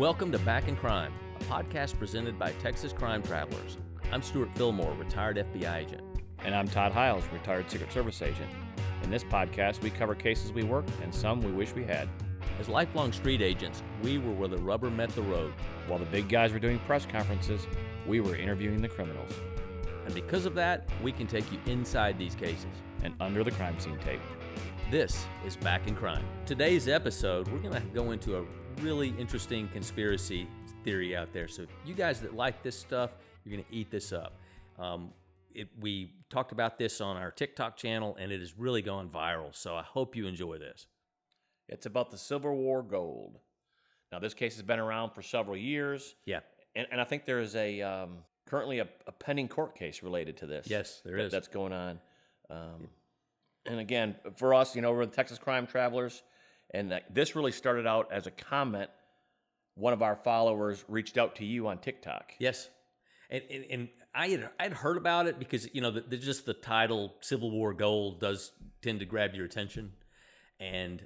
Welcome to Back in Crime, a podcast presented by Texas Crime Travelers. I'm Stewart Fillmore, retired FBI agent. And I'm Todd Hiles, retired Secret Service agent. In this podcast, we cover cases we worked and some we wish we had. As lifelong street agents, we were where the rubber met the road. While the big guys were doing press conferences, we were interviewing the criminals. And because of that, we can take you inside these cases and under the crime scene tape. This is Back in Crime. Today's episode, we're going to go into a really interesting conspiracy theory out there. So, you guys that like this stuff, you're going to eat this up. Um, it, we talked about this on our TikTok channel, and it has really gone viral. So, I hope you enjoy this. It's about the Civil War gold. Now, this case has been around for several years. Yeah. And, and I think there is a um, currently a, a, pending court case related to this. Yes, there that, is. That's going on. Um, and again, for us, you know, we're the Texas Crime Travelers, and this really started out as a comment. One of our followers reached out to you on TikTok. Yes, and and, and I had I'd heard about it because you know the, the, just the title Civil War Gold does tend to grab your attention, and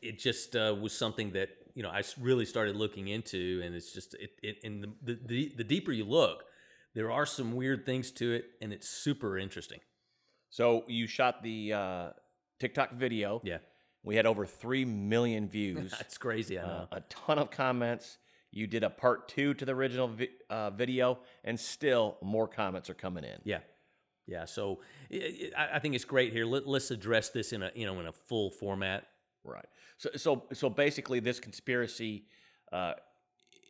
it just uh, was something that you know I really started looking into, and it's just it, it and the, the the deeper you look, there are some weird things to it, and it's super interesting. So you shot the uh, TikTok video. Yeah. We had over 3 million views. That's crazy. I uh, know. Uh, a ton of comments. You did a part two to the original vi- uh, video, and still more comments are coming in. Yeah. Yeah. So it, it, I think it's great here. Let, us address this in a, you know, in a full format. Right. So, so, so basically, this conspiracy, uh,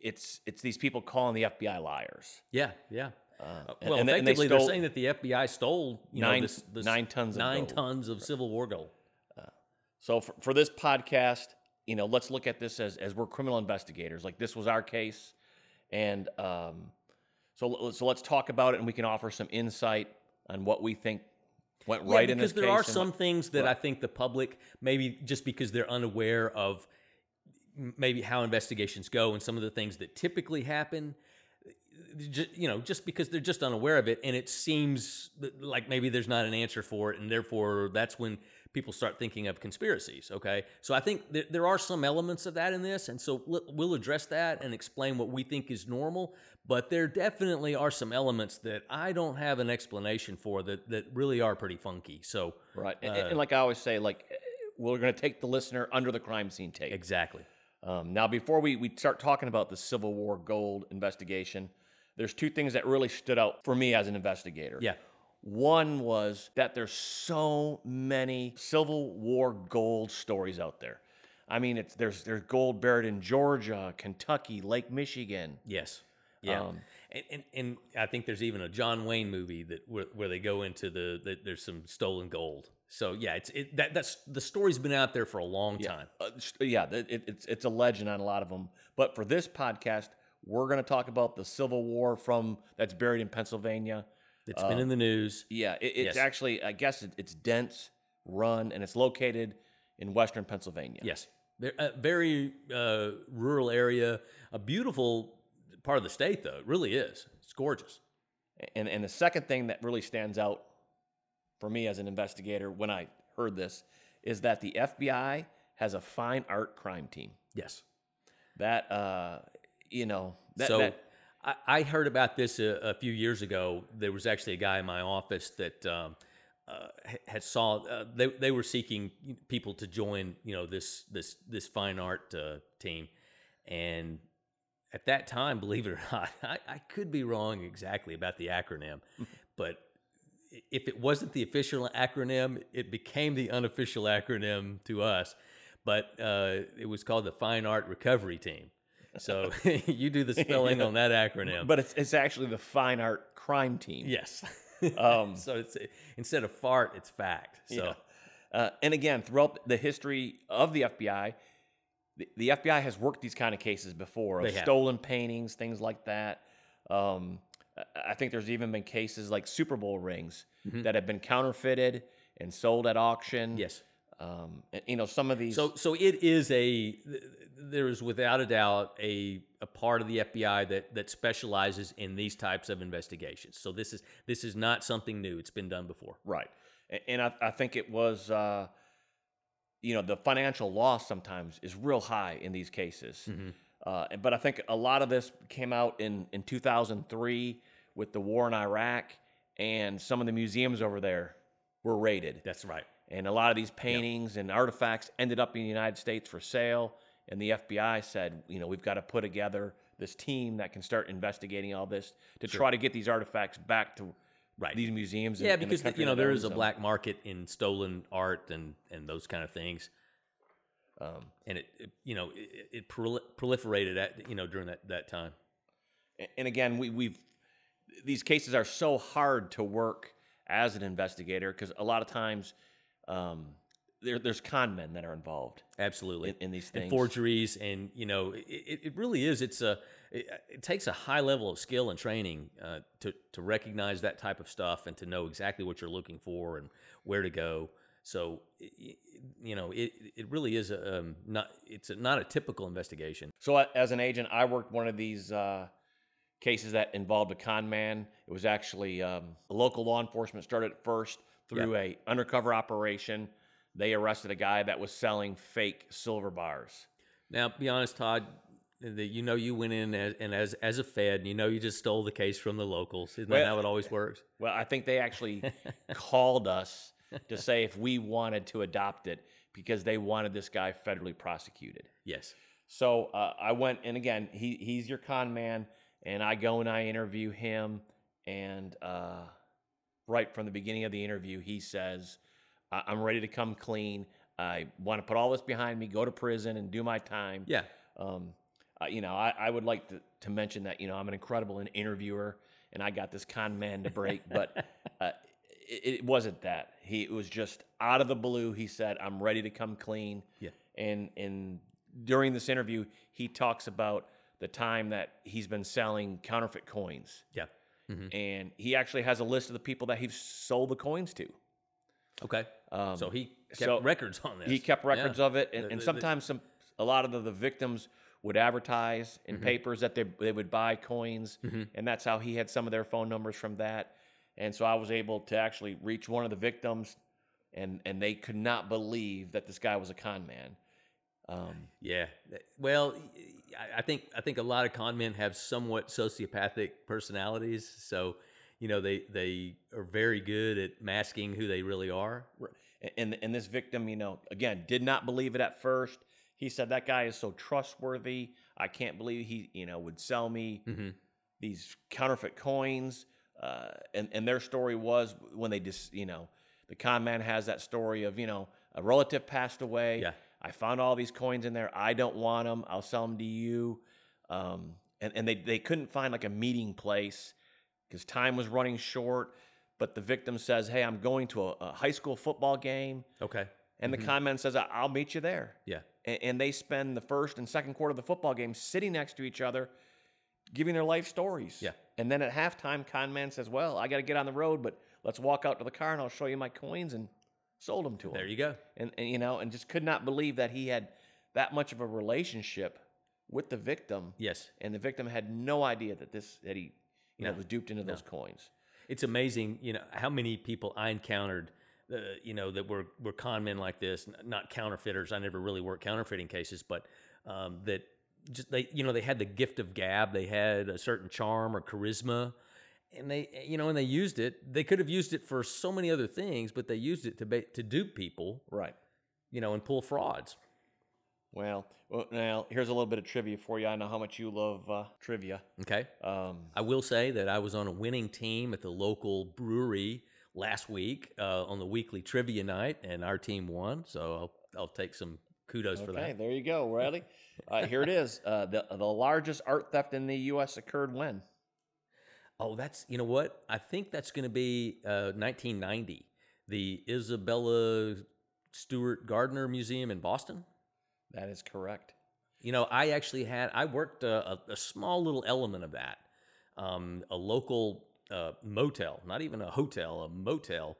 it's it's these people calling the FBI liars. Yeah, yeah. Uh, well, and, effectively, they are saying that the FBI stole nine, know, this, this nine tons nine of tons of Civil War gold. So for, for this podcast, you know, let's look at this as as we're criminal investigators. Like this was our case, and um, so so let's talk about it, and we can offer some insight on what we think went yeah, right in this case. because there are some what, things that I think the public maybe just because they're unaware of maybe how investigations go and some of the things that typically happen you know, just because they're just unaware of it, and it seems like maybe there's not an answer for it, and therefore that's when people start thinking of conspiracies. Okay, so I think th- there are some elements of that in this, and so we'll address that and explain what we think is normal. But there definitely are some elements that I don't have an explanation for that that really are pretty funky. So right, uh, and, and, like I always say, like we're going to take the listener under the crime scene tape. Exactly. Um, now, before we, we start talking about the Civil War gold investigation, there's two things that really stood out for me as an investigator. Yeah. One was that there's so many Civil War gold stories out there. I mean, it's there's there's gold buried in Georgia, Kentucky, Lake Michigan. Yes. Yeah. Um, and, and, and I think there's even a John Wayne movie that where, where they go into the, the there's some stolen gold. So yeah, it's it that that's the story's been out there for a long yeah. time. Uh, yeah, it, it's it's a legend on a lot of them. But for this podcast, we're going to talk about the Civil War from that's buried in Pennsylvania. It's uh, been in the news. Yeah, it, it's yes. actually I guess it, it's Dents, Run, and it's located in western Pennsylvania. Yes, a very uh, rural area, a beautiful part of the state, though. It really is. It's gorgeous. And and the second thing that really stands out for me as an investigator when I heard this is that the FBI has a fine art crime team. Yes. That uh, you know. That, so that, I, I, heard about this a, a, few years ago. There was actually a guy in my office that um, uh, had saw uh, they they were seeking people to join you know this this this fine art uh, team, and at that time, believe it or not, I, I could be wrong exactly about the acronym, but if it wasn't the official acronym, it became the unofficial acronym to us. But uh, it was called the Fine Art Recovery Team. So you do the spelling on that acronym. But it's, it's actually the Fine Art Crime Team. Yes. Um, so it's instead of fart, it's fact. So, yeah. uh, and again, throughout the history of the FBI, the, the, FBI has worked these kind of cases before of stolen paintings, things like that. Um, I think there's even been cases like Super Bowl rings mm-hmm. that have been counterfeited and sold at auction. Yes. Um, you know, some of these. So, so it is a. There is without a doubt a a part of the FBI that that specializes in these types of investigations. So this is this is not something new. It's been done before. Right, and I, I think it was. Uh, you know, the financial loss sometimes is real high in these cases. Mm-hmm. Uh, but I think a lot of this came out in, in 2003 with the war in Iraq, and some of the museums over there were raided. That's right. And a lot of these paintings yep. and artifacts ended up in the United States for sale. And the FBI said, you know, we've got to put together this team that can start investigating all this to sure. try to get these artifacts back to right. these museums. Yeah, in, because in the you know there is a black market in stolen art and and those kind of things. Um, and it, it, you know it, it proliferated at you know during that that time. And again, we we've these cases are so hard to work as an investigator because a lot of times um, there, there's con men that are involved. Absolutely, in, in these things, and forgeries, and you know, it, it really is. It's a it, it, takes a high level of skill and training uh, to to recognize that type of stuff and to know exactly what you're looking for and where to go. So, you know, it it really is a, um, not it's a, not a typical investigation. So, as an agent, I worked one of these. Uh, cases that involved a con man. It was actually um, local law enforcement started first through a undercover operation they arrested a guy that was selling fake silver bars. Now, be honest, Todd. That you know you went in as, and as as a Fed, and you know you just stole the case from the locals. Isn't well, that how it always works? Well, I think they actually called us to say if we wanted to adopt it because they wanted this guy federally prosecuted. Yes. So uh, I went, and again, he he's your con man, and I go and I interview him, and uh, right from the beginning of the interview, he says, I'm ready to come clean. I want to put all this behind me, go to prison, and do my time. Yeah. Um, uh, you know, I, I would like to, to mention that you know I'm an incredible interviewer, and I got this con man to break, but uh, it, it, wasn't that. He it was just out of the blue. He said, "I'm ready to come clean." Yeah. And and during this interview, he talks about the time that he's been selling counterfeit coins. Yeah. Mm-hmm. And he actually has a list of the people that he's sold the coins to. Okay. Um, so he kept so records on this. He kept records yeah. of it, and, the, and sometimes the, some a lot of the, the, victims would advertise in mm-hmm. papers that they they would buy coins, mm-hmm. and that's how he had some of their phone numbers from that. And so I was able to actually reach one of the victims, and and they could not believe that this guy was a con man. Um, yeah, well, I think I think a lot of con men have somewhat sociopathic personalities, so you know they they are very good at masking who they really are. And and this victim, you know, again, did not believe it at first. He said that guy is so trustworthy. I can't believe he, you know, would sell me mm-hmm. these counterfeit coins. Uh, and and their story was when they just, you know, the con man has that story of, you know, a relative passed away. Yeah. I found all these coins in there. I don't want them. I'll sell them to you. Um, and, and they, they couldn't find like a meeting place because time was running short. But the victim says, "Hey, I'm going to a, a high school football game." Okay. And mm-hmm. the comment says, "I'll meet you there." Yeah. And, and they spend the first and second quarter of the football game sitting next to each other, giving their life stories. Yeah. And then at halftime, con man says, "Well, I got to get on the road, but let's walk out to the car and I'll show you my coins." And sold them to him. There you go. And, and you know, and just could not believe that he had that much of a relationship with the victim. Yes. And the victim had no idea that this that he you no. know was duped into no. those coins. It's amazing, you know, how many people I encountered uh, you know, that were were con men like this, not counterfeiters. I never really worked counterfeiting cases, but um, that just they, you know, they had the gift of gab. They had a certain charm or charisma, and they, you know, and they used it. They could have used it for so many other things, but they used it to ba- to dupe people, right? You know, and pull frauds. Well, well, now here's a little bit of trivia for you. I know how much you love uh, trivia. Okay. Um, I will say that I was on a winning team at the local brewery last week uh, on the weekly trivia night, and our team won. So I'll I'll take some kudos okay, for that. Okay, there you go, Riley. uh, here it is. Uh, the the largest art theft in the U.S. occurred when? Oh, that's you know what? I think that's going to be uh, 1990, the Isabella Stewart Gardner Museum in Boston. That is correct. You know, I actually had I worked a, a, a small little element of that. Um, a local uh, motel, not even a hotel, a motel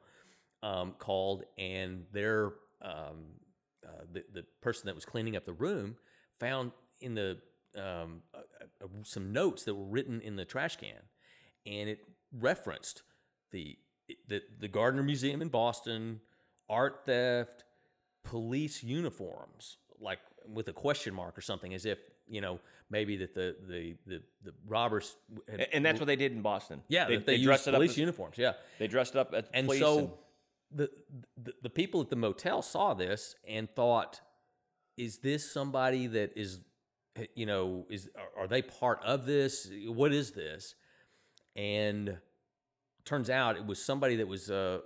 um, called, and their um, uh, the the person that was cleaning up the room found in the um, some notes that were written in the trash can, and it referenced the the the Gardner Museum in Boston, art theft, police uniforms, like with a question mark or something, as if you know maybe that the the the, the robbers. Had, and that's what they did in Boston. Yeah, they, they, they dressed it up police uniforms. Yeah, they dressed up as and so and, the, the the people at the motel saw this and thought, "Is this somebody that is, you know, is are, are they part of this? What is this?" And turns out it was somebody that was uh,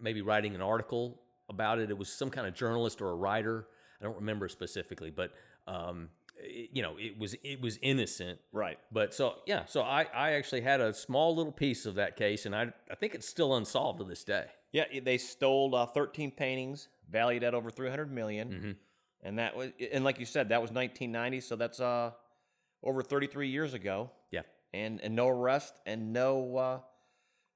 maybe writing an article about it. It was some kind of journalist or a writer. I don't remember specifically, but um, it, you know, it was it was innocent, right? But so yeah, so I I actually had a small little piece of that case, and I I think it's still unsolved to this day. Yeah, they stole uh, 13 paintings valued at over 300 million. Mm-hmm. and that was and like you said, that was 1990, so that's uh over 33 years ago. Yeah, and and no arrest and no. Uh,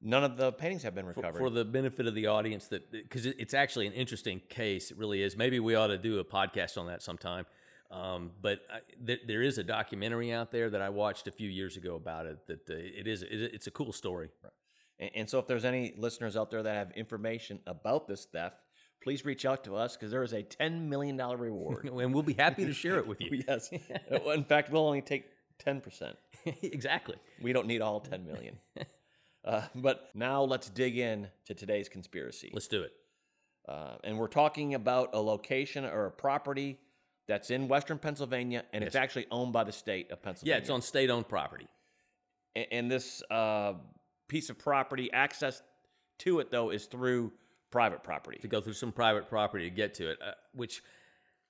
None of the paintings have been recovered. For, for the benefit of the audience, that because it's actually an interesting case, it really is. Maybe we ought to do a podcast on that sometime. Um, but I, th- there is a documentary out there that I watched a few years ago about it. That uh, it is it, it's a cool story. Right. And, and, so, if there's any listeners out there that have information about this theft, please reach out to us because there is a ten million dollar reward, and we'll be happy to share it with you. yes. In fact, we'll only take ten percent. exactly. We don't need all ten million. Uh, but now let's dig in to today's conspiracy. Let's do it. Uh, and we're talking about a location or a property that's in Western Pennsylvania, and yes. it's actually owned by the state of Pennsylvania. Yeah, it's on state-owned property. And, and this uh, piece of property, access to it though, is through private property. To go through some private property to get to it, uh, which,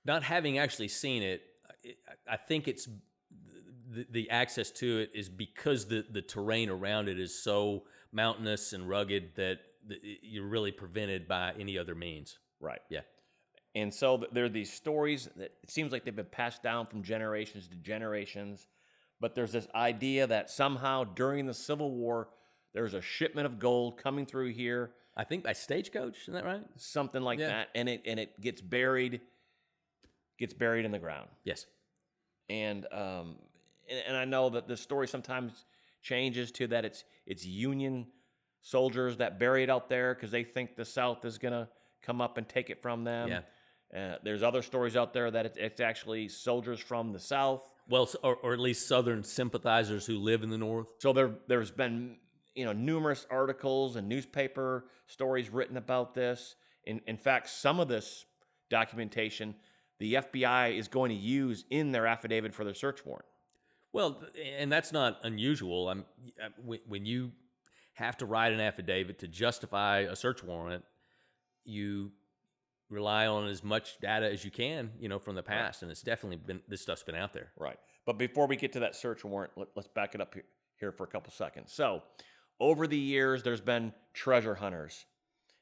not having actually seen it, I think it's the, the access to it is because the, the terrain around it is so mountainous and rugged that the, you're really prevented by any other means. Right. Yeah. And so there are these stories that it seems like they've been passed down from generations to generations. But there's this idea that somehow during the Civil War, there's a shipment of gold coming through here. I think by stagecoach, isn't that right? Something like yeah. that. And it and it gets buried, gets buried in the ground. Yes. And um, and I know that the story sometimes changes to that it's it's Union soldiers that bury it out there because they think the South is gonna come up and take it from them. Yeah. Uh, there's other stories out there that it's, it's actually soldiers from the South. Well, or, or, at least Southern sympathizers who live in the North. So there, there's been you know numerous articles and newspaper stories written about this. In, in fact, some of this documentation the FBI is going to use in their affidavit for their search warrant. Well, and that's not unusual. I'm, when you have to write an affidavit to justify a search warrant, you rely on as much data as you can, you know, from the past, right. and it's definitely been this stuff's been out there. Right. But before we get to that search warrant, let, us back it up here, here for a couple seconds. So, over the years, there's been treasure hunters,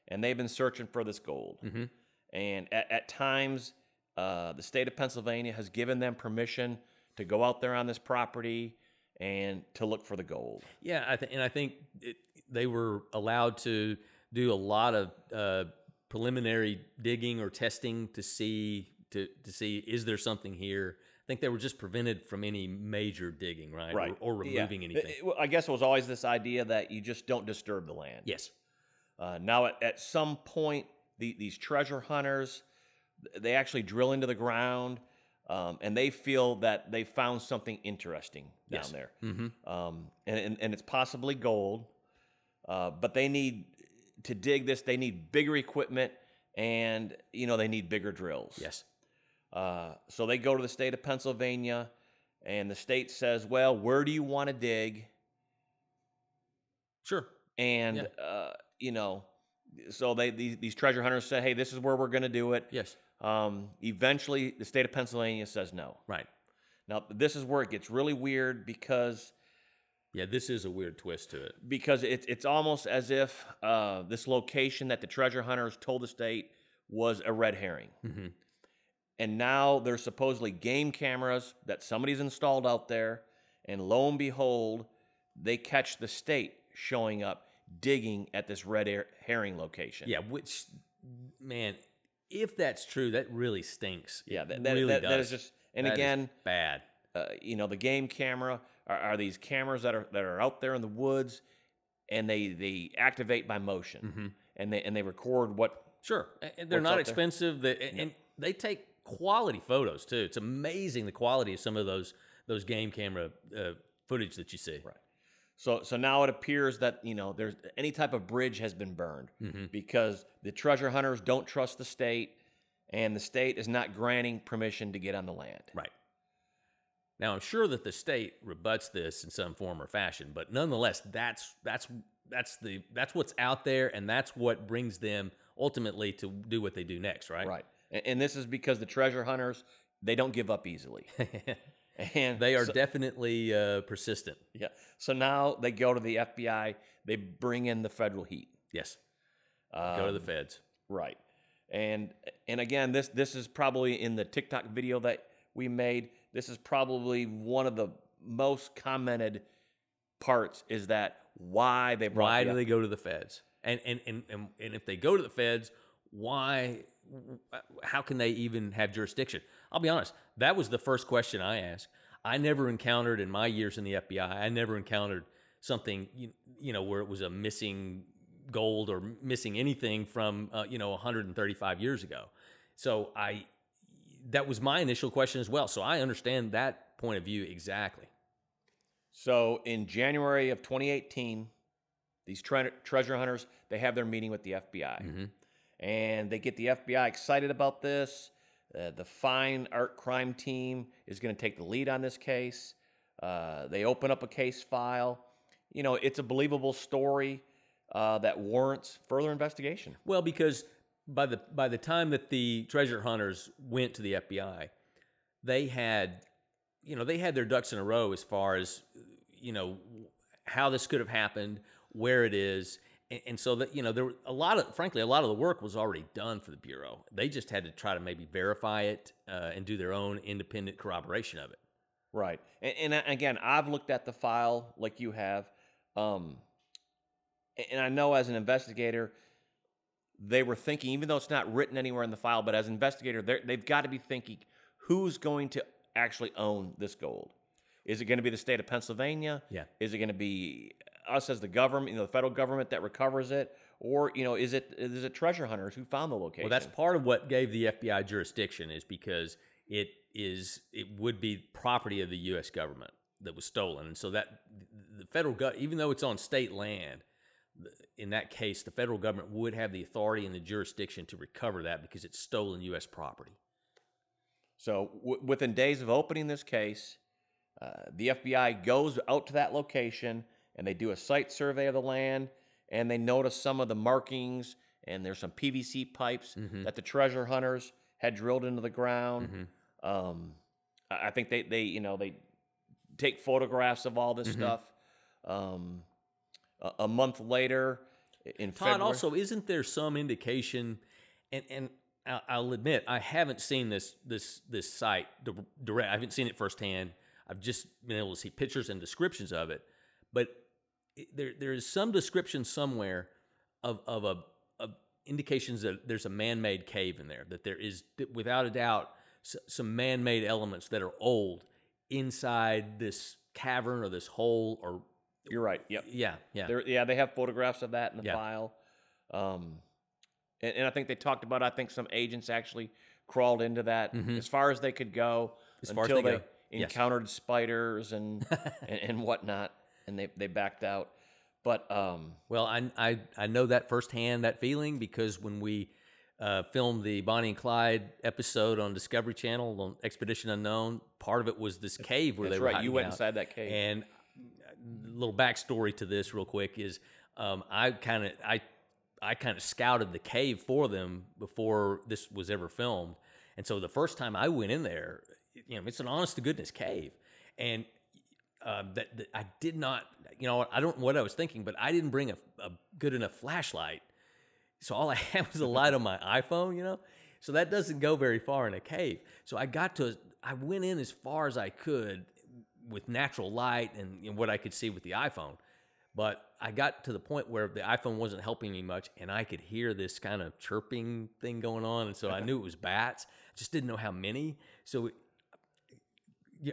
and they've been searching for this gold. Mm-hmm. And at, at times, uh, the state of Pennsylvania has given them permission to go out there on this property and to look for the gold. Yeah, I th- and I think it, they were allowed to do a lot of uh, preliminary digging or testing to see to to see is there something here. I think they were just prevented from any major digging, right? Right. Or, or removing yeah. anything. It, I guess it was always this idea that you just don't disturb the land. Yes. Uh, now, at, at some point, the, these treasure hunters, they actually drill into the ground um, and they feel that they found something interesting down yes. there. Mm-hmm. Um, and, and, and, it's possibly gold, uh, but they need to dig this. They need bigger equipment, and you know they need bigger drills. Yes. Uh, so they go to the state of Pennsylvania, and the state says, "Well, where do you want to dig?" Sure. And yeah. uh, you know, so they these, these treasure hunters say, "Hey, this is where we're going to do it." Yes. Um, eventually, the state of Pennsylvania says no. Right. Now, this is where it gets really weird because. Yeah, this is a weird twist to it. Because it's it's almost as if uh, this location that the treasure hunters told the state was a red herring. Mm-hmm. And now there's supposedly game cameras that somebody's installed out there, and lo and behold, they catch the state showing up digging at this red herring location. Yeah, which man, if that's true, that really stinks. Yeah, that, that, really that, that is just. And that again, bad. Uh, you know, the game camera are, are, these cameras that are that are out there in the woods, and they they activate by motion, mm-hmm. and they and they record what. Sure, and they're not expensive. They, and, yeah. and, they take quality photos too. It's amazing the quality of some of those those game camera uh, footage that you see. Right. So so now it appears that you know there's any type of bridge has been burned mm-hmm. because the treasure hunters don't trust the state, and the state is not granting permission to get on the land. Right. Now I'm sure that the state rebuts this in some form or fashion, but nonetheless, that's that's that's the that's what's out there, and that's what brings them ultimately to do what they do next. Right. Right. And, and this is because the treasure hunters they don't give up easily. and they are so, definitely uh, persistent. Yeah. So now they go to the FBI. They bring in the federal heat. Yes. Um, go to the um, feds. Right. And and again, this this is probably in the TikTok video that we made. This is probably one of the most commented parts. Is that why they brought? Why do they go to the feds? And and and and, and if they go to the feds, why? How can they even have jurisdiction? I'll be honest, that was the first question I asked. I never encountered in my years in the FBI, I never encountered something, you, you know, where it was a missing gold or missing anything from, uh, you know, 135 years ago. So I, that was my initial question as well. So I understand that point of view exactly. So in January of 2018, these tre- treasure hunters they have their meeting with the FBI, mm-hmm. and they get the FBI excited about this. Uh, the fine art crime team is going to take the lead on this case. Uh, they open up a case file. You know, it's a believable story uh, that warrants further investigation. Well, because by the by the time that the treasure hunters went to the FBI, they had, you know, they had their ducks in a row as far as, you know, how this could have happened, where it is, and, and so that you know there were a lot of frankly a lot of the work was already done for the bureau. They just had to try to maybe verify it uh, and do their own independent corroboration of it. Right. And, and again i've looked at the file like you have um, and i know as an investigator they were thinking even though it's not written anywhere in the file but as an investigator they've got to be thinking who's going to actually own this gold? Is it going to be the state of pennsylvania? Yeah. Is it going to be us as the government, you know, the federal government that recovers it, or you know, is it is it treasure hunters who found the location? Well, that's part of what gave the FBI jurisdiction is because it is it would be property of the U.S. government that was stolen, and so that the federal government, even though it's on state land, in that case, the federal government would have the authority and the jurisdiction to recover that because it's stolen U.S. property. So, w- within days of opening this case, uh, the FBI goes out to that location and they do a site survey of the land and they notice some of the markings and there's some PVC pipes mm-hmm. that the treasure hunters had drilled into the ground. Mm-hmm. Um, I think they, they, you know, they take photographs of all this mm-hmm. stuff. Um, a, a, month later, in Todd, February, also, isn't there some indication? And and I'll admit, I haven't seen this this this site direct. I haven't seen it firsthand. I've just been able to see pictures and descriptions of it. But there there is some description somewhere of of a of indications that there's a man-made cave in there that there is without a doubt some man-made elements that are old inside this cavern or this hole or you're right yep yeah yeah They're, yeah they have photographs of that in the yeah. file um and, and, i think they talked about i think some agents actually crawled into that mm-hmm. as far as they could go as until they, they encountered yes. spiders and, and and whatnot and they, they backed out. But um, well, I, I I know that firsthand that feeling because when we uh, filmed the Bonnie and Clyde episode on Discovery Channel on Expedition Unknown, part of it was this cave where That's they were. Right, you went out. inside that cave. And a little backstory to this, real quick, is um, I kind of I I kind of scouted the cave for them before this was ever filmed, and so the first time I went in there, you know, it's an honest to goodness cave, and uh, that, that, I did not, you know, I don't know what I was thinking, but I didn't bring a, a good enough flashlight. So all I had was a light on my iPhone, you know? So that doesn't go very far in a cave. So I got to, I went in as far as I could with natural light and you know, what I could see with the iPhone. But I got to the point where the iPhone wasn't helping me much, and I could hear this kind of chirping thing going on, and so I knew it was bats. Just didn't know how many. So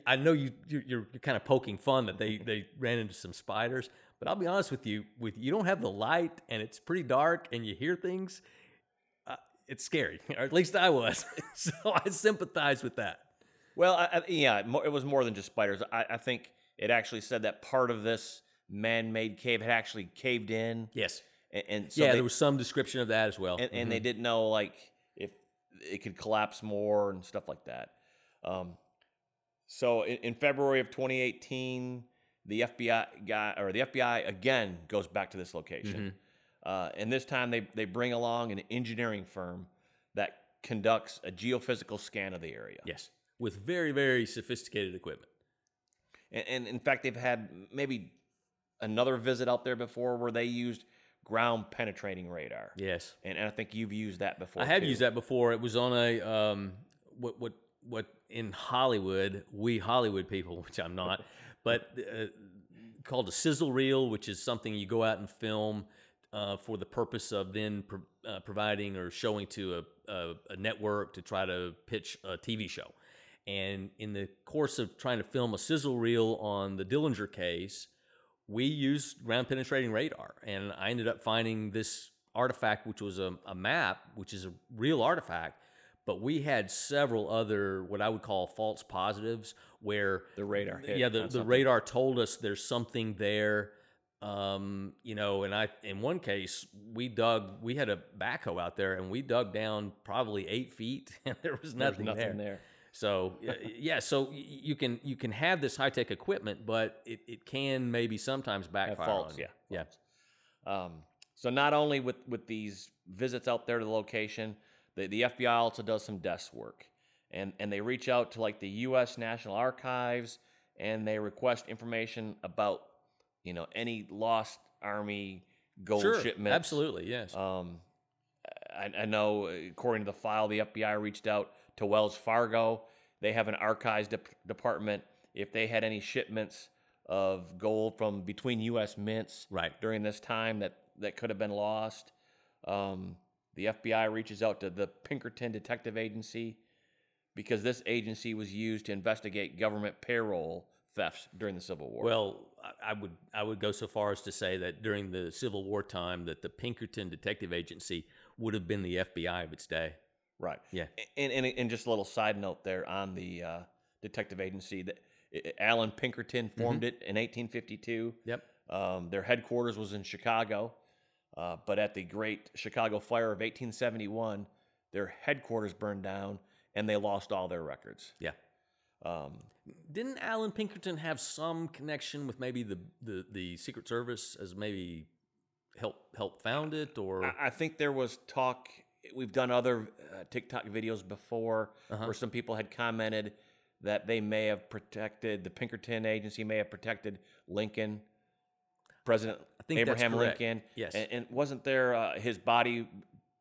I know you you're, you're, kind of poking fun that they they ran into some spiders, but I'll be honest with you, with you don't have the light and it's pretty dark and you hear things. Uh, it's scary, or at least I was. so I sympathize with that. Well, I, I, yeah, it was more than just spiders. I, I think it actually said that part of this man-made cave had actually caved in. Yes. And, and so yeah, they, there was some description of that as well. And, and mm-hmm. they didn't know like if it could collapse more and stuff like that. Um, so in, in, February of 2018, the FBI guy or the FBI again goes back to this location, mm-hmm. uh, and this time they they bring along an engineering firm that conducts a geophysical scan of the area. Yes, with very very sophisticated equipment. And, and in fact, they've had maybe another visit out there before where they used ground penetrating radar. Yes, and, and I think you've used that before. I have too. used that before. It was on a um, what what what in Hollywood we Hollywood people, which I'm not, but uh, called a sizzle reel, which is something you go out and film. Uh, for the purpose of then pro- uh, providing or showing to a, a, a network to try to pitch a TV show. And in the course of trying to film a sizzle reel on the Dillinger case, we used ground penetrating radar. And I ended up finding this artifact, which was a, a map, which is a real artifact. But we had several other what I would call false positives where the radar yeah the, the radar told us there's something there um, you know, and I in one case we dug we had a backhoe out there and we dug down probably eight feet and there was nothing, there. nothing there. there. So yeah, so you can you can have this high tech equipment, but it, it can maybe sometimes backfire. faults, on you. yeah, yeah. Um, so not only with with these visits out there to the location, the, the FBI also does some desk work, and and they reach out to like the U.S. National Archives and they request information about you know any lost Army gold sure, shipments. Absolutely, yes. Um, I, I know according to the file, the FBI reached out to Wells Fargo. They have an archives de- department. If they had any shipments of gold from between U.S. mints right. during this time that, that could have been lost, um, the FBI reaches out to the Pinkerton Detective Agency because this agency was used to investigate government payroll thefts during the Civil War. Well, I would I would go so far as to say that during the Civil War time that the Pinkerton Detective Agency would have been the FBI of its day. Right. Yeah. And, and, and just a little side note there on the uh, detective agency that Allan Pinkerton formed mm-hmm. it in 1852. Yep. Um, their headquarters was in Chicago, uh, but at the Great Chicago Fire of 1871, their headquarters burned down and they lost all their records. Yeah. Um, Didn't Allan Pinkerton have some connection with maybe the, the, the Secret Service as maybe help help found it or I, I think there was talk we've done other uh, TikTok videos before uh-huh. where some people had commented that they may have protected the Pinkerton agency may have protected Lincoln, President Abraham Lincoln. Yes, and, and wasn't there uh, his body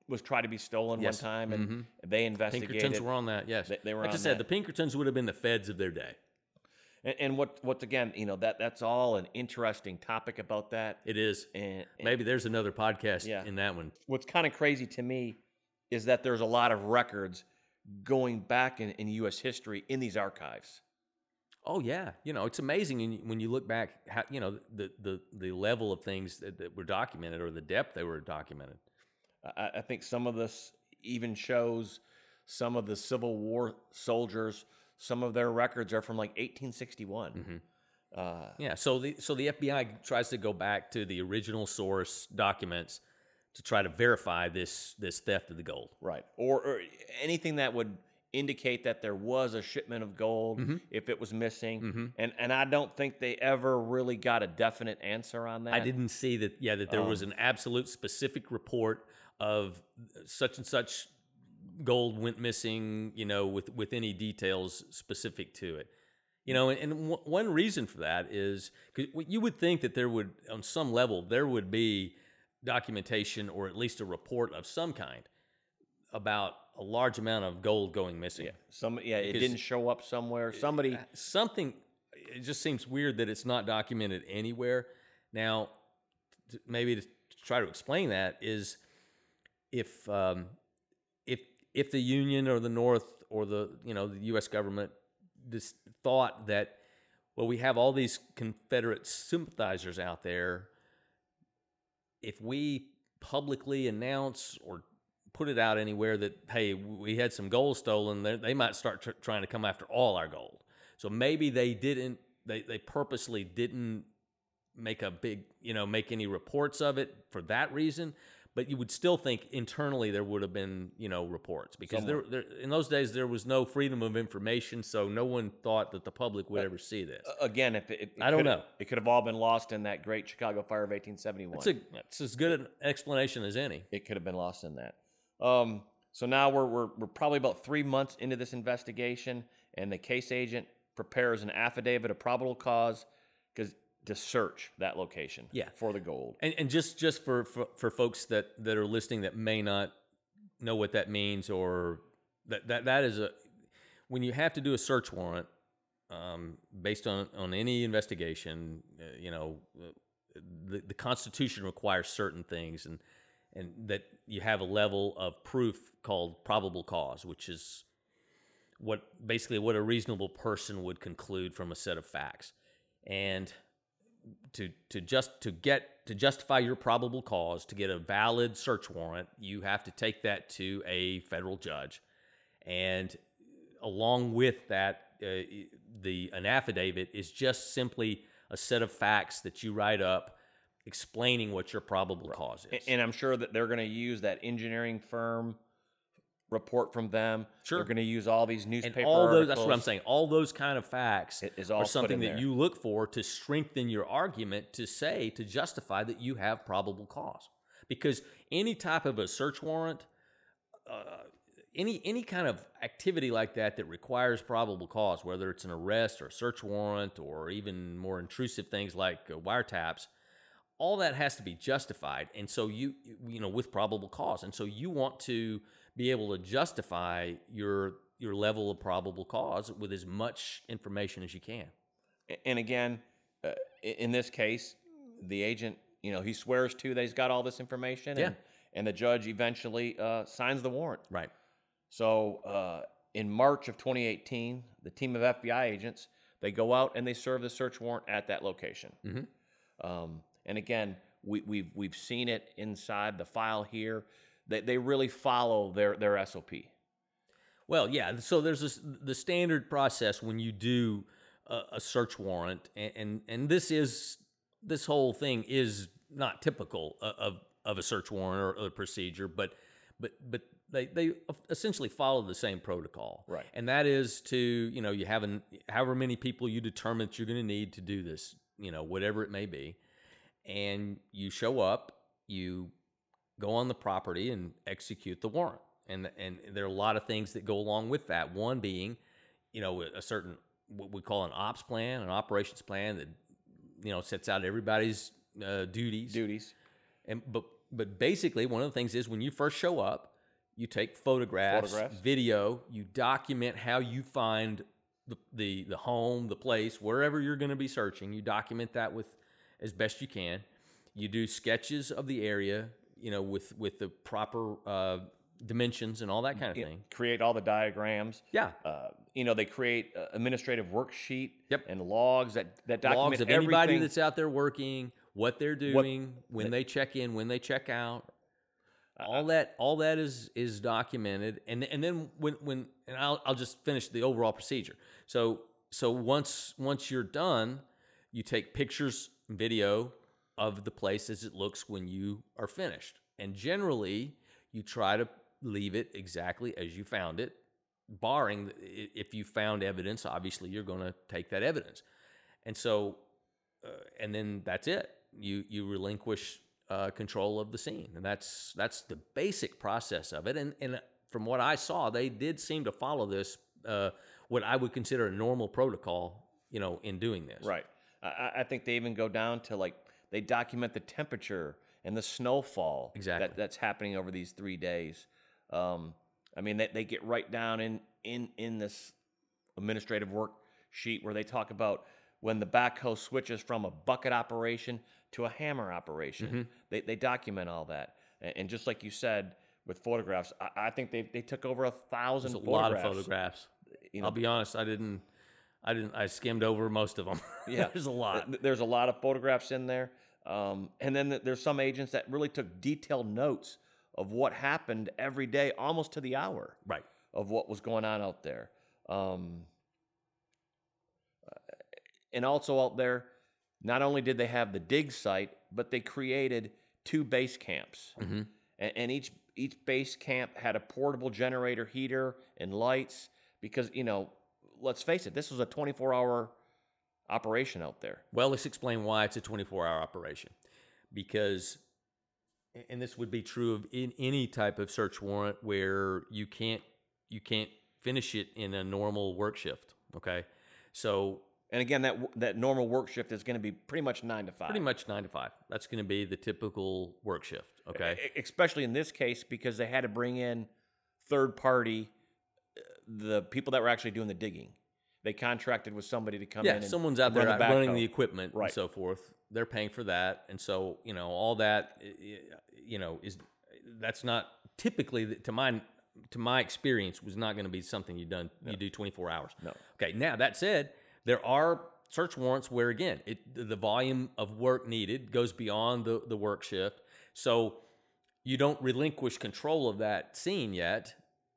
was tried to be stolen yes. one time, and mm-hmm. they investigated. Pinkertons were on that. Yes, they, they were. Like I just said, that. the Pinkertons would have been the feds of their day. And, and what what's again, you know that that's all an interesting topic about that. It is. And, and maybe there's another podcast yeah. in that one. What's kind of crazy to me is that there's a lot of records going back in, in U.S. history in these archives. Oh yeah, you know it's amazing when you look back, how, you know the the the level of things that, that were documented or the depth they were documented. I, I, think some of this even shows some of the Civil War soldiers. Some of their records are from like 1861. Mm-hmm. Uh, yeah, so the so the FBI tries to go back to the original source documents to try to verify this this theft of the gold. Right. Or, or anything that would indicate that there was a shipment of gold mm-hmm. if it was missing. Mm-hmm. And and I don't think they ever really got a definite answer on that. I didn't see that yeah that there um, was an absolute specific report of such and such gold went missing, you know, with with any details specific to it. You know, and, and w- one reason for that is cuz you would think that there would on some level there would be documentation or at least a report of some kind about a large amount of gold going missing. Yeah, some yeah, it didn't show up somewhere. Somebody uh, something. It just seems weird that it's not documented anywhere. Now, to, maybe to try to explain that is if um, if if the Union or the North or the you know the U.S. government just thought that well we have all these Confederate sympathizers out there if we publicly announce or put it out anywhere that hey, we had some gold stolen, they might start tr- trying to come after all our gold. So maybe they didn't. They they purposely didn't make a big you know make any reports of it for that reason but you would still think internally there would have been you know reports because there, there, in those days there was no freedom of information so no one thought that the public would ever see this. again if it, it i don't know. it could have all been lost in that great chicago fire of 1871 that's, a, that's as good an explanation as any. It could have been lost in that um, so now we're, we're, we're probably about three months into this investigation and the case agent prepares an affidavit of probable cause because to search that location yeah. for the gold. And, and just just for, for, for folks that, that are listening that may not know what that means or that, that that is a when you have to do a search warrant um, based on, on any investigation, uh, you know, uh, the, the Constitution requires certain things and and that you have a level of proof called probable cause, which is what basically what a reasonable person would conclude from a set of facts. And to to just to get to justify your probable cause to get a valid search warrant, you have to take that to a federal judge, and along with that, uh, the an affidavit is just simply a set of facts that you write up explaining what your probable cause is. And I'm sure that they're going to use that engineering firm report from them. Sure. They're going to use all these newspaper and all those, that's what I'm saying. All those kind of facts is all are something that there. you look for to strengthen your argument to say to justify that you have probable cause. Because any type of a search warrant, uh, any any kind of activity like that that requires probable cause, whether it's an arrest or a search warrant or even more intrusive things like uh, wiretaps, all that has to be justified. And so you you know with probable cause. And so you want to be able to justify your your level of probable cause with as much information as you can. And again, uh, in this case, the agent, you know, he swears to that he's got all this information, yeah. and, and the judge eventually uh, signs the warrant. Right. So uh, in March of 2018, the team of FBI agents they go out and they serve the search warrant at that location. Mm-hmm. Um, and again, we, we've we've seen it inside the file here. They, they really follow their, their SOP. Well, yeah. So there's this, the standard process when you do a, a search warrant, and, and, and this is this whole thing is not typical of of a search warrant or a procedure, but but but they they essentially follow the same protocol, right? And that is to you know you have an, however many people you determine that you're going to need to do this, you know whatever it may be, and you show up, you go on the property and execute the warrant. And and there are a lot of things that go along with that. One being, you know, a certain what we call an ops plan, an operations plan that you know sets out everybody's uh, duties. Duties. And but but basically, one of the things is when you first show up, you take photographs, photographs. video, you document how you find the, the the home, the place, wherever you're going to be searching. You document that with as best you can. You do sketches of the area, you know, with with the proper uh, dimensions and all that kind of thing. Create all the diagrams. Yeah. Uh, you know, they create administrative worksheet Yep. and logs that that document Logs of anybody that's out there working, what they're doing, when they check in, when they check out. All that, all that is is documented, and and then when when and I'll I'll just finish the overall procedure. So so once once you're done, you take pictures, video of the place as it looks when you are finished, and generally you try to leave it exactly as you found it, barring if you found evidence. Obviously, you're going to take that evidence, and so uh, and then that's it. You you relinquish uh, control of the scene, and that's that's the basic process of it. And and from what I saw, they did seem to follow this uh, what I would consider a normal protocol. You know, in doing this, right? I, I think they even go down to like they document the temperature and the snowfall exactly. that, that's happening over these three days. Um, I mean, they, they get right down in in in this administrative worksheet where they talk about when the backhoe switches from a bucket operation to a hammer operation. Mm-hmm. They, they document all that. And, and, just like you said with photographs, I, I think they, they took over a thousand a lot of photographs. You know, I'll be honest, I didn't, I didn't, I skimmed over most of them. Yeah. there's a lot. There's a lot of photographs in there. Um, and then there's some agents that really took detailed notes of what happened every day, almost to the hour. Right. Of what was going on out there. Um, and also out there, not only did they have the dig site, but they created two base camps, mm-hmm. and, and, each each base camp had a portable generator heater and lights because you know, let's face it, this was a 24 hour operation out there. Well, let's explain why it's a 24 hour operation, because, and this would be true of in any type of search warrant where you can't you can't finish it in a normal work shift. Okay, so and again, that that normal work shift is going to be pretty much nine to five. Pretty much nine to five. That's going to be the typical work shift. Okay. Especially in this case because they had to bring in third party, the people that were actually doing the digging. They contracted with somebody to come yeah, in. Yeah, someone's out there the running the equipment right. and so forth. They're paying for that, and so you know all that. You know is that's not typically to my to my experience was not going to be something you done no. you do twenty four hours. No. Okay. Now that said there are search warrants where again it the volume of work needed goes beyond the, the work shift. So you don't relinquish control of that scene yet.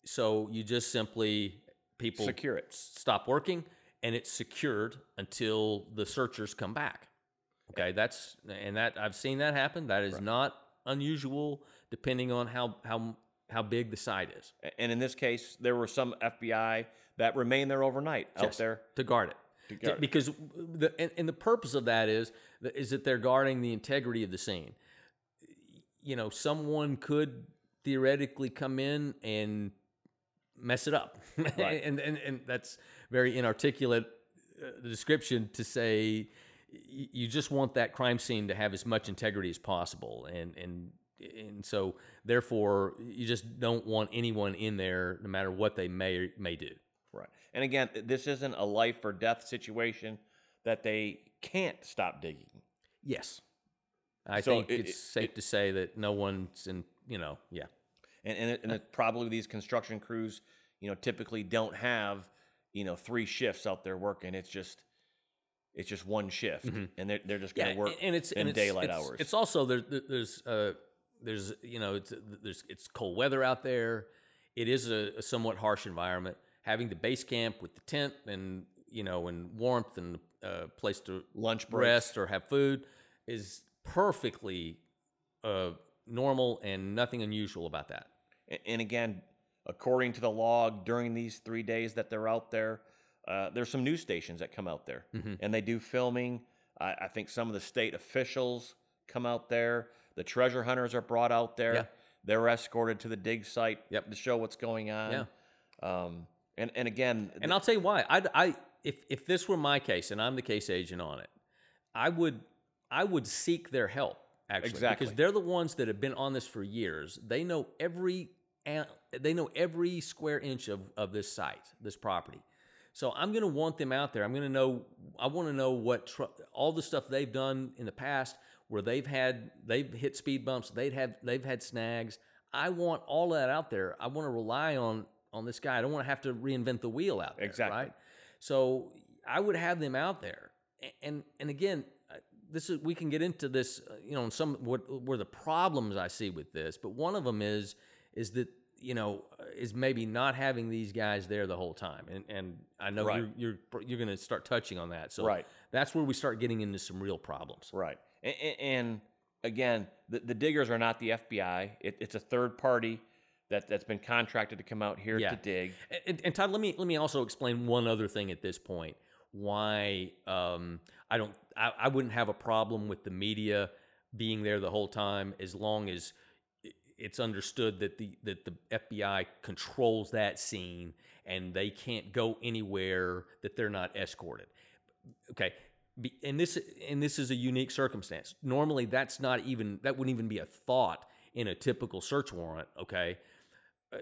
So you just simply people secure it. Stop working and it's secured until the searchers come back. Okay, that's and that I've seen that happen. That is right. not unusual depending on how how how big the site is. And in this case, there were some FBI that remained there overnight yes, out there to guard it because the and, and, the purpose of that is is that they're guarding the integrity of the scene. You know, someone could theoretically come in and mess it up, right. and, and and that's very inarticulate uh, description to say you just want that crime scene to have as much integrity as possible, and and and so therefore you just don't want anyone in there, no matter what they may may do. Right. And again, this isn't a life or death situation that they can't stop digging. Yes. I so think it, it's it, safe it, to say that no one's in, you know, yeah. And and, it, and it, probably these construction crews, you know, typically don't have, you know, three shifts out there working. It's just it's just one shift, mm-hmm. and they're they're just going to yeah, work and it's in and it's, daylight it's, hours. It's also there, there's uh there's you know it's there's it's cold weather out there. It is a, a somewhat harsh environment having the base camp with the tent and you know and warmth and a uh, place to lunch breaks. rest or have food is perfectly uh, normal and nothing unusual about that. And again, according to the log, during these three days that they're out there, uh, there's some news stations that come out there mm-hmm. and they do filming. I, I, think some of the state officials come out there. The treasure hunters are brought out there. Yeah. They're escorted to the dig site yep. to show what's going on. Yeah. Um, and and again, and I'll tell you why. I, I if if this were my case and I'm the case agent on it, I would I would seek their help actually exactly. because they're the ones that have been on this for years. They know every they know every square inch of of this site, this property. So I'm going to want them out there. I'm going to know. I want to know what tr- all the stuff they've done in the past, where they've had they've hit speed bumps, they've had they've had snags. I want all that out there. I want to rely on on this guy. I don't want to have to reinvent the wheel out there. Exactly. Right. So I would have them out there, and and again, this is we can get into this, uh, you know, some what were the problems I see with this, but one of them is is that you know uh, is maybe not having these guys there the whole time, and and I know right. you're you're you're going to start touching on that. So right. that's where we start getting into some real problems. Right, and, and again, the, the diggers are not the FBI. It, it's a third party that that's been contracted to come out here yeah. to dig. And, and, Todd, let me let me also explain one other thing at this point. Why um, I don't I, I wouldn't have a problem with the media being there the whole time as long as it's understood that the that the FBI controls that scene and they can't go anywhere that they're not escorted. Okay, and this and this is a unique circumstance. Normally, that's not even that wouldn't even be a thought in a typical search warrant. Okay, uh,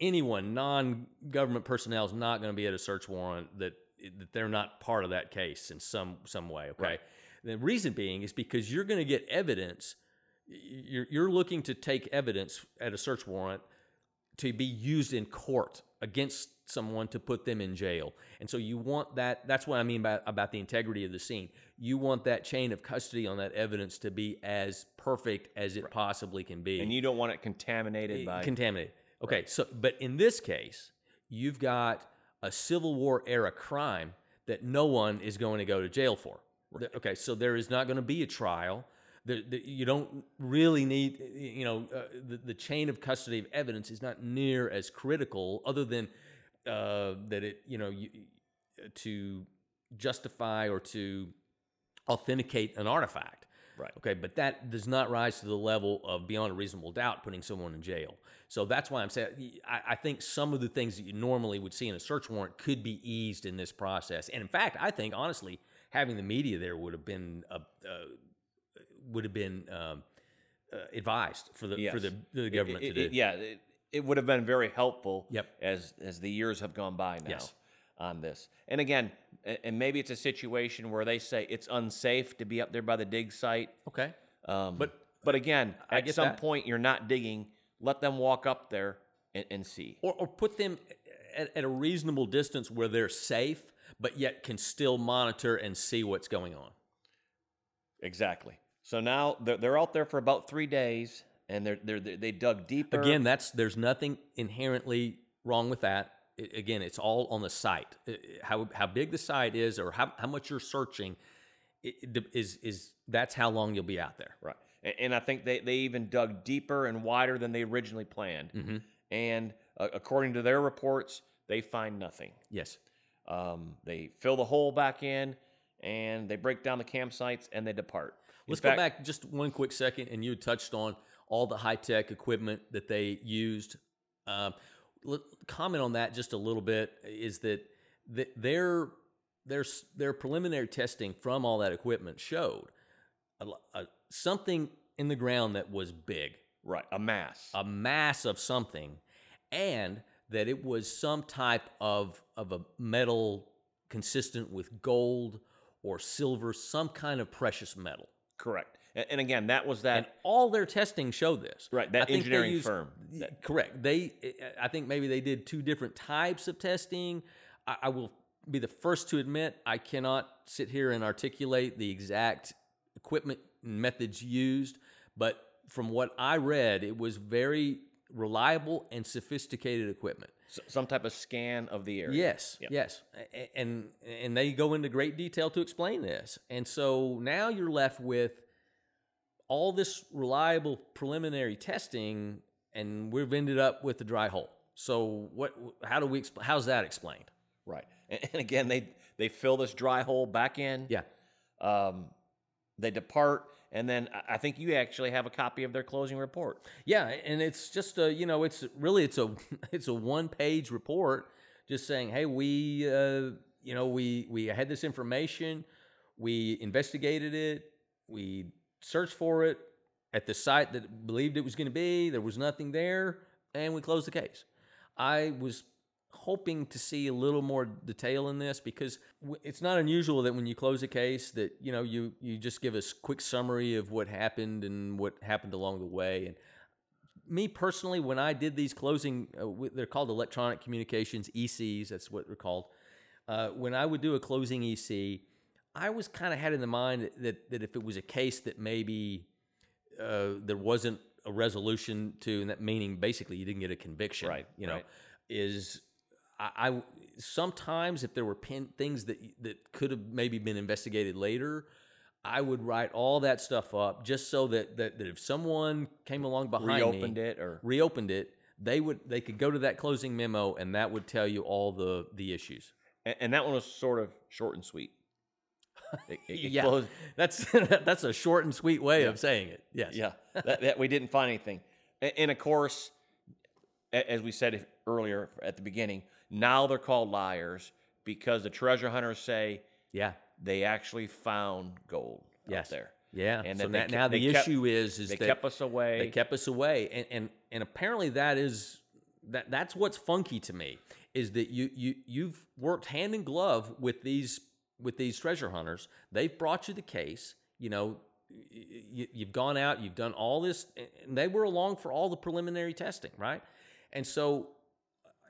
anyone, non-government personnel, is not going to be at a search warrant that that they're not part of that case in some some way. Okay, right. the reason being is because you're going to get evidence. You're you're looking to take evidence at a search warrant to be used in court against someone to put them in jail. And so you want that that's what I mean by, about the integrity of the scene. You want that chain of custody on that evidence to be as perfect as it right. possibly can be. And you don't want it contaminated eh, by contaminated. Okay, right. so but in this case, you've got a Civil War era crime that no one is going to go to jail for. Right. Okay, so there is not going to be a trial. The, the, you don't really need, you know, uh, the, the chain of custody of evidence is not near as critical, other than uh, that it, you know, you, to justify or to authenticate an artifact. Right. Okay, but that does not rise to the level of beyond a reasonable doubt putting someone in jail. So that's why I'm saying I, I, think some of the things that you normally would see in a search warrant could be eased in this process. And in fact, I think honestly, having the media there would have been a, uh, would have been um, uh, advised for the yes. for the, the government it, to it, do. Yeah, it, it, would have been very helpful. Yep. As as the years have gone by now. Yes. On this, and again, and maybe it's a situation where they say it's unsafe to be up there by the dig site. Okay. Um, but but again, I at some that. point, you're not digging. Let them walk up there and, and see, or, or put them at, at a reasonable distance where they're safe, but yet can still monitor and see what's going on. Exactly. So now they're, they're out there for about three days, and they're, they're they dug deeper. Again, that's there's nothing inherently wrong with that. It, again, it's all on the site. How how big the site is, or how, how much you're searching, is is that's how long you'll be out there. Right. And I think they, they even dug deeper and wider than they originally planned. Mm-hmm. And uh, according to their reports, they find nothing. Yes. Um, they fill the hole back in and they break down the campsites and they depart. Let's fact, go back just one quick second, and you touched on all the high tech equipment that they used. Um, comment on that just a little bit. Is that their their their preliminary testing from all that equipment showed a, a, something in the ground that was big, right? A mass, a mass of something, and that it was some type of of a metal consistent with gold or silver, some kind of precious metal. Correct. And again, that was that. And all their testing showed this. Right. That engineering used, firm. That. Correct. They, I think maybe they did two different types of testing. I, I will be the first to admit I cannot sit here and articulate the exact equipment methods used, but from what I read, it was very reliable and sophisticated equipment. So some type of scan of the area. Yes, yep. yes, and and they go into great detail to explain this. And so now you're left with all this reliable preliminary testing, and we've ended up with a dry hole. So what? How do we? How's that explained? Right. And, and again, they they fill this dry hole back in. Yeah. Um, they depart and then I think you actually have a copy of their closing report. Yeah, and it's just a you know it's really it's a it's a one page report just saying hey we uh, you know we we had this information we investigated it we searched for it at the site that believed it was going to be there was nothing there and we closed the case. I was hoping to see a little more detail in this because it's not unusual that when you close a case that you know you you just give a quick summary of what happened and what happened along the way and me personally when i did these closing uh, they're called electronic communications ecs that's what they're called uh, when i would do a closing ec i was kind of had in the mind that, that if it was a case that maybe uh, there wasn't a resolution to and that meaning basically you didn't get a conviction right you know right. is I, I sometimes if there were pin, things that that could have maybe been investigated later, I would write all that stuff up just so that that, that if someone came along behind reopened me, it or reopened it, they would they could go to that closing memo and that would tell you all the the issues. And, and that one was sort of short and sweet. It, it, yeah, that's that's a short and sweet way yeah. of saying it. Yes. Yeah, that, that we didn't find anything, and, of course, as we said earlier at the beginning, now they're called liars because the treasure hunters say, yeah, they actually found gold yes. there. Yeah. And so that, now the kept, issue is is they that kept us away. They kept us away, and and and apparently that is that that's what's funky to me is that you you you've worked hand in glove with these with these treasure hunters. They've brought you the case. You know, you, you've gone out, you've done all this, and they were along for all the preliminary testing, right? And so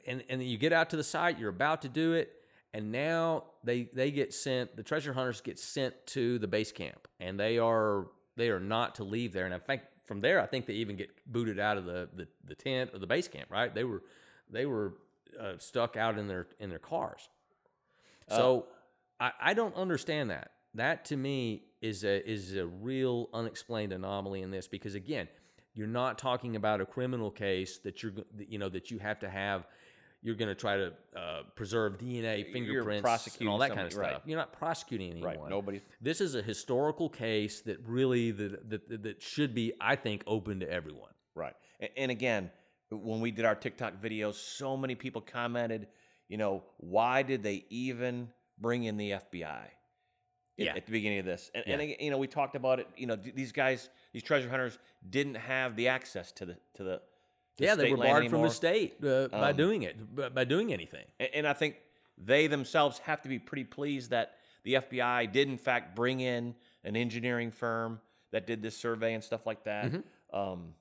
and and you get out to the site, you're about to do it, and now they they get sent. The treasure hunters get sent to the base camp, and they are they are not to leave there. And in fact, from there, I think they even get booted out of the the, the tent or the base camp. Right? They were they were uh, stuck out in their in their cars. So uh, I, I don't understand that. That to me is a is a real unexplained anomaly in this because again, you're not talking about a criminal case that you're you know that you have to have. You're going to try to uh, preserve DNA, fingerprints, and all that kind of stuff. Right. You're not prosecuting anyone. Right. Nobody. This is a historical case that really that, that that should be, I think, open to everyone. Right. And, and again, when we did our TikTok videos, so many people commented, you know, why did they even bring in the FBI? Yeah. At the beginning of this, and, Yeah. and you know, we talked about it. You know, these guys, these treasure hunters, didn't have the access to the to the to yeah, they were barred from the state uh, by Um, doing it, by, by doing anything. And, and I think they themselves have to be pretty pleased that the FBI did, in fact, bring in an engineering firm that did this survey and stuff like that. Mm-hmm. Um,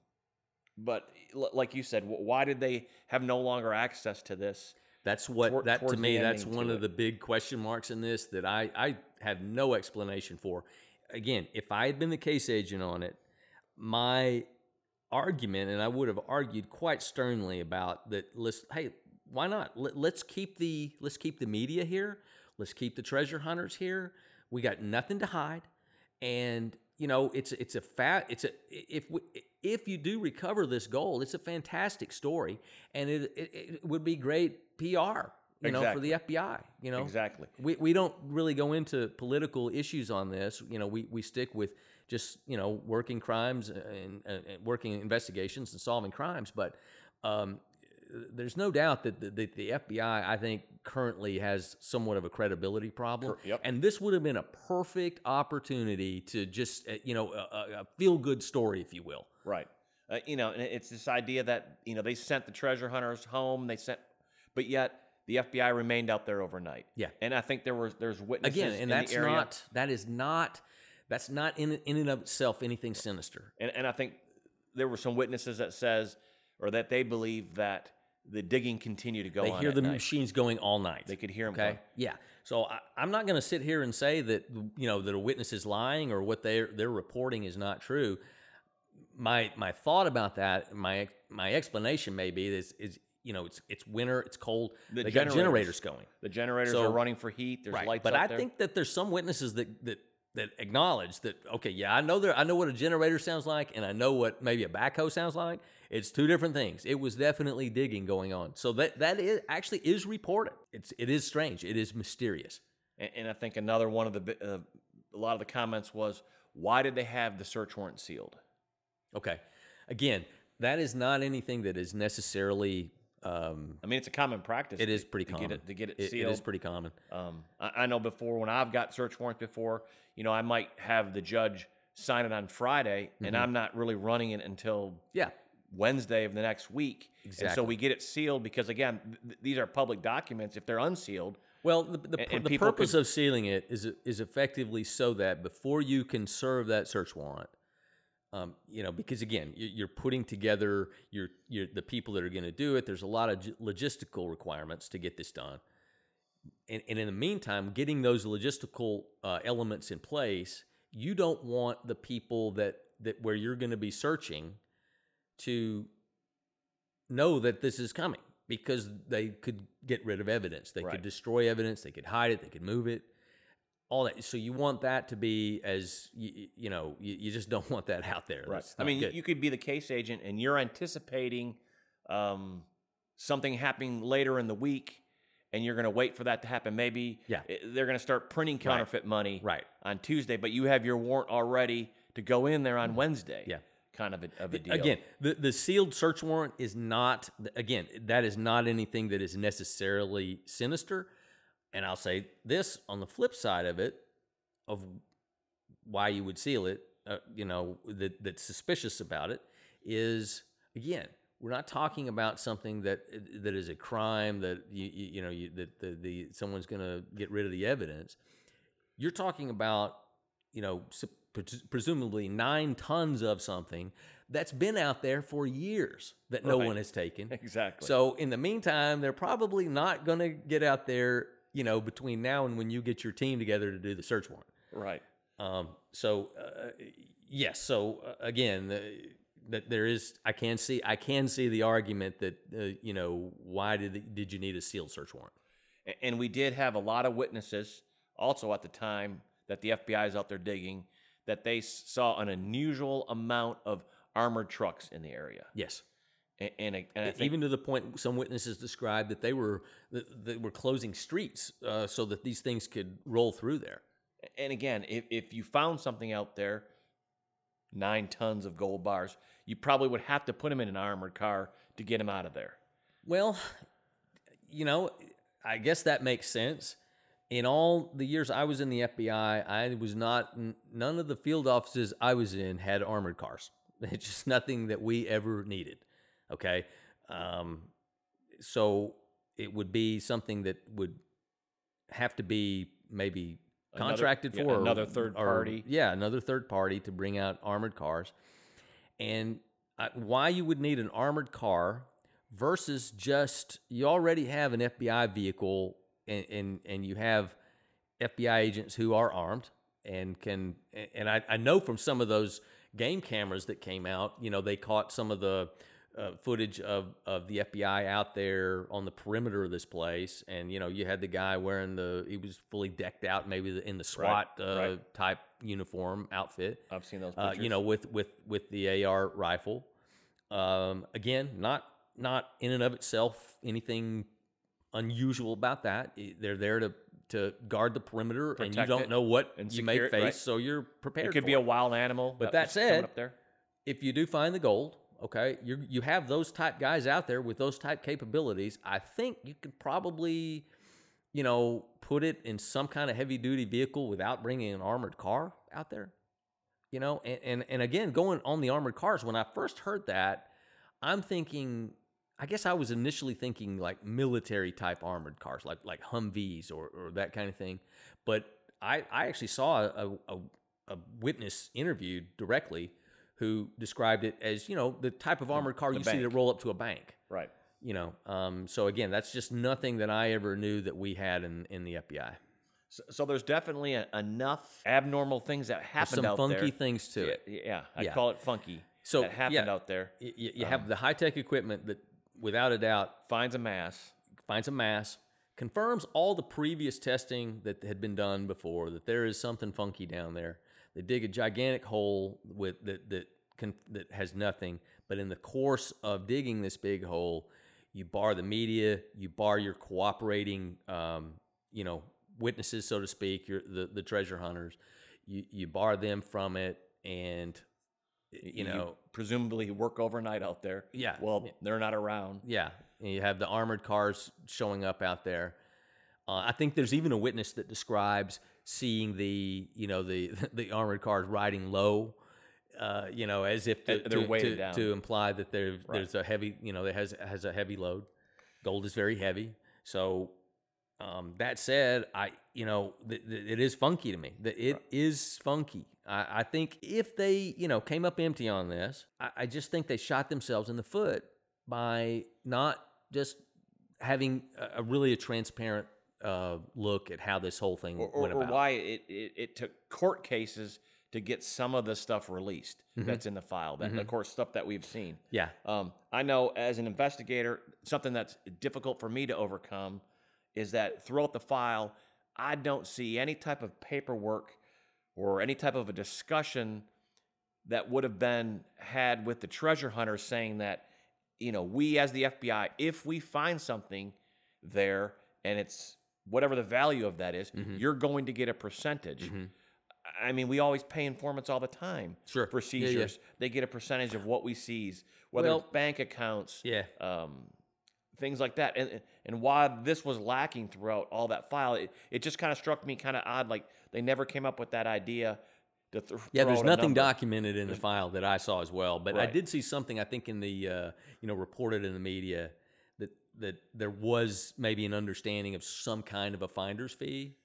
but l- like you said, wh- why did they have no longer access to this? That's what Toward- that to me. That's one of it. the big question marks in this that I I have no explanation for. Again, if I had been the case agent on it, my argument, and I would have argued quite sternly about that. Let's hey, why not? Let, let's keep the let's keep the media here. Let's keep the treasure hunters here. We got nothing to hide, and you know it's it's a fat it's a if we, if you do recover this gold, it's a fantastic story, and it it, it would be great PR. You know, for the FBI. You know, Exactly. we, we don't really go into political issues on this. You know, we, we stick with just, you know, working crimes and, and, working investigations and solving crimes. But um, there's no doubt that the, the, the FBI, I think, currently has somewhat of a credibility problem. Yep. And this would have been a perfect opportunity to just, uh, you know, a- a feel good story, if you will. Right. Uh, you know, and it's this idea that you know they sent the treasure hunters home. They sent, but yet the FBI remained out there overnight. Yeah. And I think there was there's witnesses Again, in and that's not, that is not, that's not in, in and of itself anything sinister. and, and I think there were some witnesses that says or that they believe that the digging continued to go they hear the night. machines going all night. They could hear 'em Okay. going. Yeah. So I, I'm not going to sit here and say that you know that a witness is lying or what they're they're reporting is not true. My my thought about that, my my explanation may be is is you know it's it's winter, it's cold. The they got generators. generators going. The generators So- are running for heat. There's lights But I there. think that there's some witnesses that that that acknowledge that okay, yeah, I know there I know what a generator sounds like and I know what maybe a backhoe sounds like. It's two different things. It was definitely digging going on. So that that is actually is reported. It's it is strange. It is mysterious. And, and I think another one of the uh, a lot of the comments was, why did they have the search warrant sealed? Okay. Again, that is not anything that is necessarily um, I mean, it's a common practice. it to- is pretty to common. Get it, to get it sealed. it is pretty common. Um, I, I know before when I've got search warrants before, you know, I might have the judge sign it on Friday, and Mm-hmm. I'm not really running it until Yeah. Wednesday of the next week. And so we get it sealed because again, th- th- these are public documents. If they're unsealed, Well, the, the, And- and the purpose could- of sealing it is is effectively so that before you can serve that search warrant, um, you know, because again, you- you're putting together your your the people that are going to do it. There's a lot of logistical requirements to get this done, and, and in the meantime, getting those logistical uh, elements in place, you don't want the people that that where you're going to be searching to know that this is coming because they could get rid of evidence. They Right. could destroy evidence. They could hide it. They could move it. All that. So you want that to be as you, you know. You, you just don't want that out there. Right. I mean, good. you could be the case agent and you're anticipating um, something happening later in the week, and you're going to wait for that to happen. Maybe Yeah. they're going to start printing counterfeit money Right. on Tuesday, but you have your warrant already to go in there on Wednesday. Yeah. kind of a, of a deal. Again, the, the sealed search warrant is not, again, that is not anything that is necessarily sinister. And I'll say this on the flip side of it, of why you would seal it, uh, you know, that, that's suspicious about it, is again, we're not talking about something that that is a crime that you you, you know you, that the, the someone's going to get rid of the evidence. You're talking about you know presumably nine tons of something that's been out there for years that no Right. one has taken. Exactly. So in the meantime, they're probably not going to get out there, you know, between now and when you get your team together to do the search warrant. right. Um, so uh, yes, so uh, again, uh, that there is, I can see, I can see the argument that uh, you know, why did did you need a sealed search warrant? And we did have a lot of witnesses also at the time that the FBI is out there digging that they saw an unusual amount of armored trucks in the area. Yes. And, and, I- and I think Even to the point, some witnesses described that they were they were closing streets uh, so that these things could roll through there. and again, if, if you found something out there, nine tons of gold bars, you probably would have to put them in an armored car to get them out of there. Well, you know, I guess that makes sense. In all the years I was in the FBI, I was not, none of the field offices I was in had armored cars. It's just nothing that we ever needed. Okay. Um, so it would be something that would have to be maybe Another- contracted yeah, for or- another third or- party. Yeah, another third party to bring out armored cars. And I, why you would need an armored car versus just you already have an FBI vehicle and and, and you have FBI agents who are armed and can and I, I know from some of those game cameras that came out, you know, they caught some of the uh, footage of, of the FBI out there on the perimeter of this place, and you know, you had the guy wearing the he was fully decked out, maybe the- in the SWAT uh, right. type uniform outfit I've seen those uh, you know, with with with the AR rifle. Um, again, not not in and of itself anything unusual about that. They're there to to guard the perimeter, and you don't know what you may it, face, right. so you're prepared. it could be a wild animal. But that that said, up there. if you do find the gold, okay, you you have those type guys out there with those type capabilities. I think you could probably, you know, put it in some kind of heavy duty vehicle without bringing an armored car out there. You know, and, and and again, going on the armored cars. When I first heard that, I'm thinking. I guess I was initially thinking like military type armored cars, like like Humvees or, or that kind of thing. But I, I actually saw a, a, a witness interviewed directly who described it as you know the type of armored car the you see that roll up to a bank. Right. You know, um, so again, that's just nothing that I ever knew that we had in, in the FBI. So, so there's definitely a, enough abnormal things that There's happened some out funky there. things to yeah, it. yeah, I Yeah. call it funky. So, that happened yeah. out there. You, you have the high tech equipment that, without a doubt, Finds a mass. finds a mass, confirms all the previous testing that had been done before that there is something funky down there. They dig a gigantic hole with that that can, that has nothing, but in the course of digging this big hole, you bar the media, you bar your cooperating, um, you know, witnesses, so to speak, your the the treasure hunters. You you bar them from it, and you know, presumably work overnight out there. Yeah, Well, yeah. they're not around. Yeah, and you have the armored cars showing up out there. Uh, I think there's even a witness that describes seeing the you know the the armored cars riding low, uh, you know, as if to, they're to, weighted to, down. to imply that there there's a heavy you know that has has a heavy load. Gold is very heavy, so um, that said, I you know th- th- it is funky to me. That it is funky. I, I think if they you know came up empty on this, I, I just think they shot themselves in the foot by not just having a, a really a transparent uh, look at how this whole thing Or, or, went or about. why it, it, it took court cases to get some of the stuff released Mm-hmm. that's in the file. That, Of course, stuff that we've seen. Yeah, Um, I know as an investigator, something that's difficult for me to overcome is that throughout the file, I don't see any type of paperwork or any type of a discussion that would have been had with the treasure hunter saying that, you know, we as the FBI, if we find something there and it's whatever the value of that is, Mm-hmm. you're going to get a percentage. I mean, we always pay informants all the time Sure. for Yeah, yeah. seizures. They get a percentage of what we seize, whether Well, it's bank accounts, yeah. um, things like that. And and why this was lacking throughout all that file, it, it just kind of struck me kind of odd. Like they never came up with that idea. To th- Yeah, there's nothing documented in the file that I saw as well, but I did see something. I think in the uh, you know reported in the media that there was maybe an understanding of some kind of a finder's fee,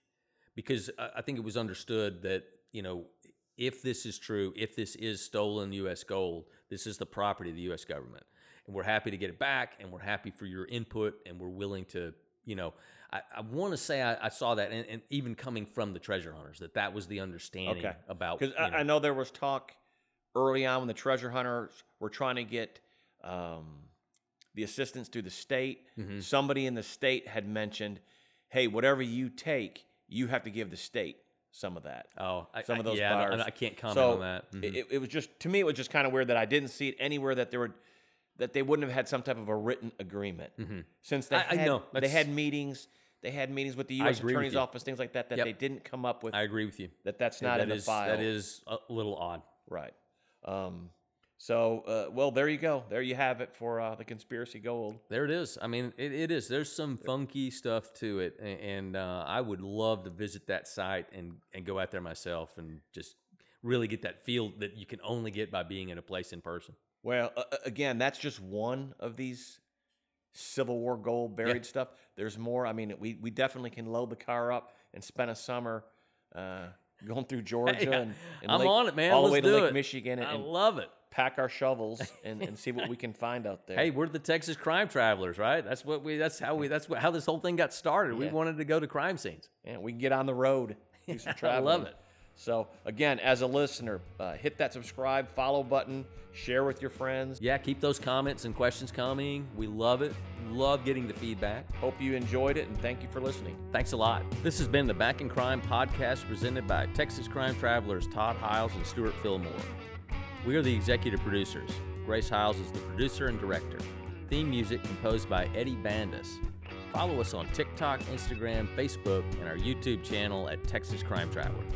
because I, I think it was understood that you know if this is true, if this is stolen U.S. gold, this is the property of the U.S. government, and we're happy to get it back, and we're happy for your input, and we're willing to, you know, I, I want to say I, I, saw that, and, and, even coming from the treasure hunters, that that was the understanding okay. about. Because I, I, know there was talk early on when the treasure hunters were trying to get um, the assistance through the state. Mm-hmm. Somebody in the state had mentioned, "Hey, whatever you take, you have to give the state." some of that. Oh, some I, of those yeah, bars. I, I can't comment so on that. Mm-hmm. It, it, was just to me, it was just kind of weird that I didn't see it anywhere that there were that they wouldn't have had some type of a written agreement mm-hmm. since they I, had, know, they had meetings. They had meetings with the U.S. Attorney's Office, things like that, that yep. they didn't come up with. I agree with you. That that's not yeah, in that the is, file. That is a little odd. Right. Um, so, uh, well, there you go. There you have it for uh, the conspiracy gold. There it is. I mean, it, it is. There's some funky stuff to it, and uh, I would love to visit that site and and go out there myself and just really get that feel that you can only get by being in a place in person. Well, uh, again, that's just one of these Civil War gold buried yeah. stuff. There's more. I mean, we we definitely can load the car up and spend a summer. Uh, going through Georgia hey, and, and I'm Lake, on it, man. All Let's the way to Lake it. Michigan. And, I love it pack our shovels and, and see what we can find out there. Hey, we're the Texas crime travelers, right? That's what we. That's how we. That's what, how this whole thing got started. Yeah. We wanted to go to crime scenes. And we can get on the road. Do some traveling. I love it. So again, as a listener, uh, hit that subscribe, follow button, share with your friends. Yeah, keep those comments and questions coming. We love it. Love getting the feedback. Hope you enjoyed it, and thank you for listening. Thanks a lot. This has been the Back in Crime podcast presented by Texas Crime Travelers Todd Hiles and Stewart Fillmore. We are the executive producers. Grace Hiles is the producer and director. Theme music composed by Eddie Bandas. Follow us on TikTok, Instagram, Facebook, and our YouTube channel at Texas Crime Travelers.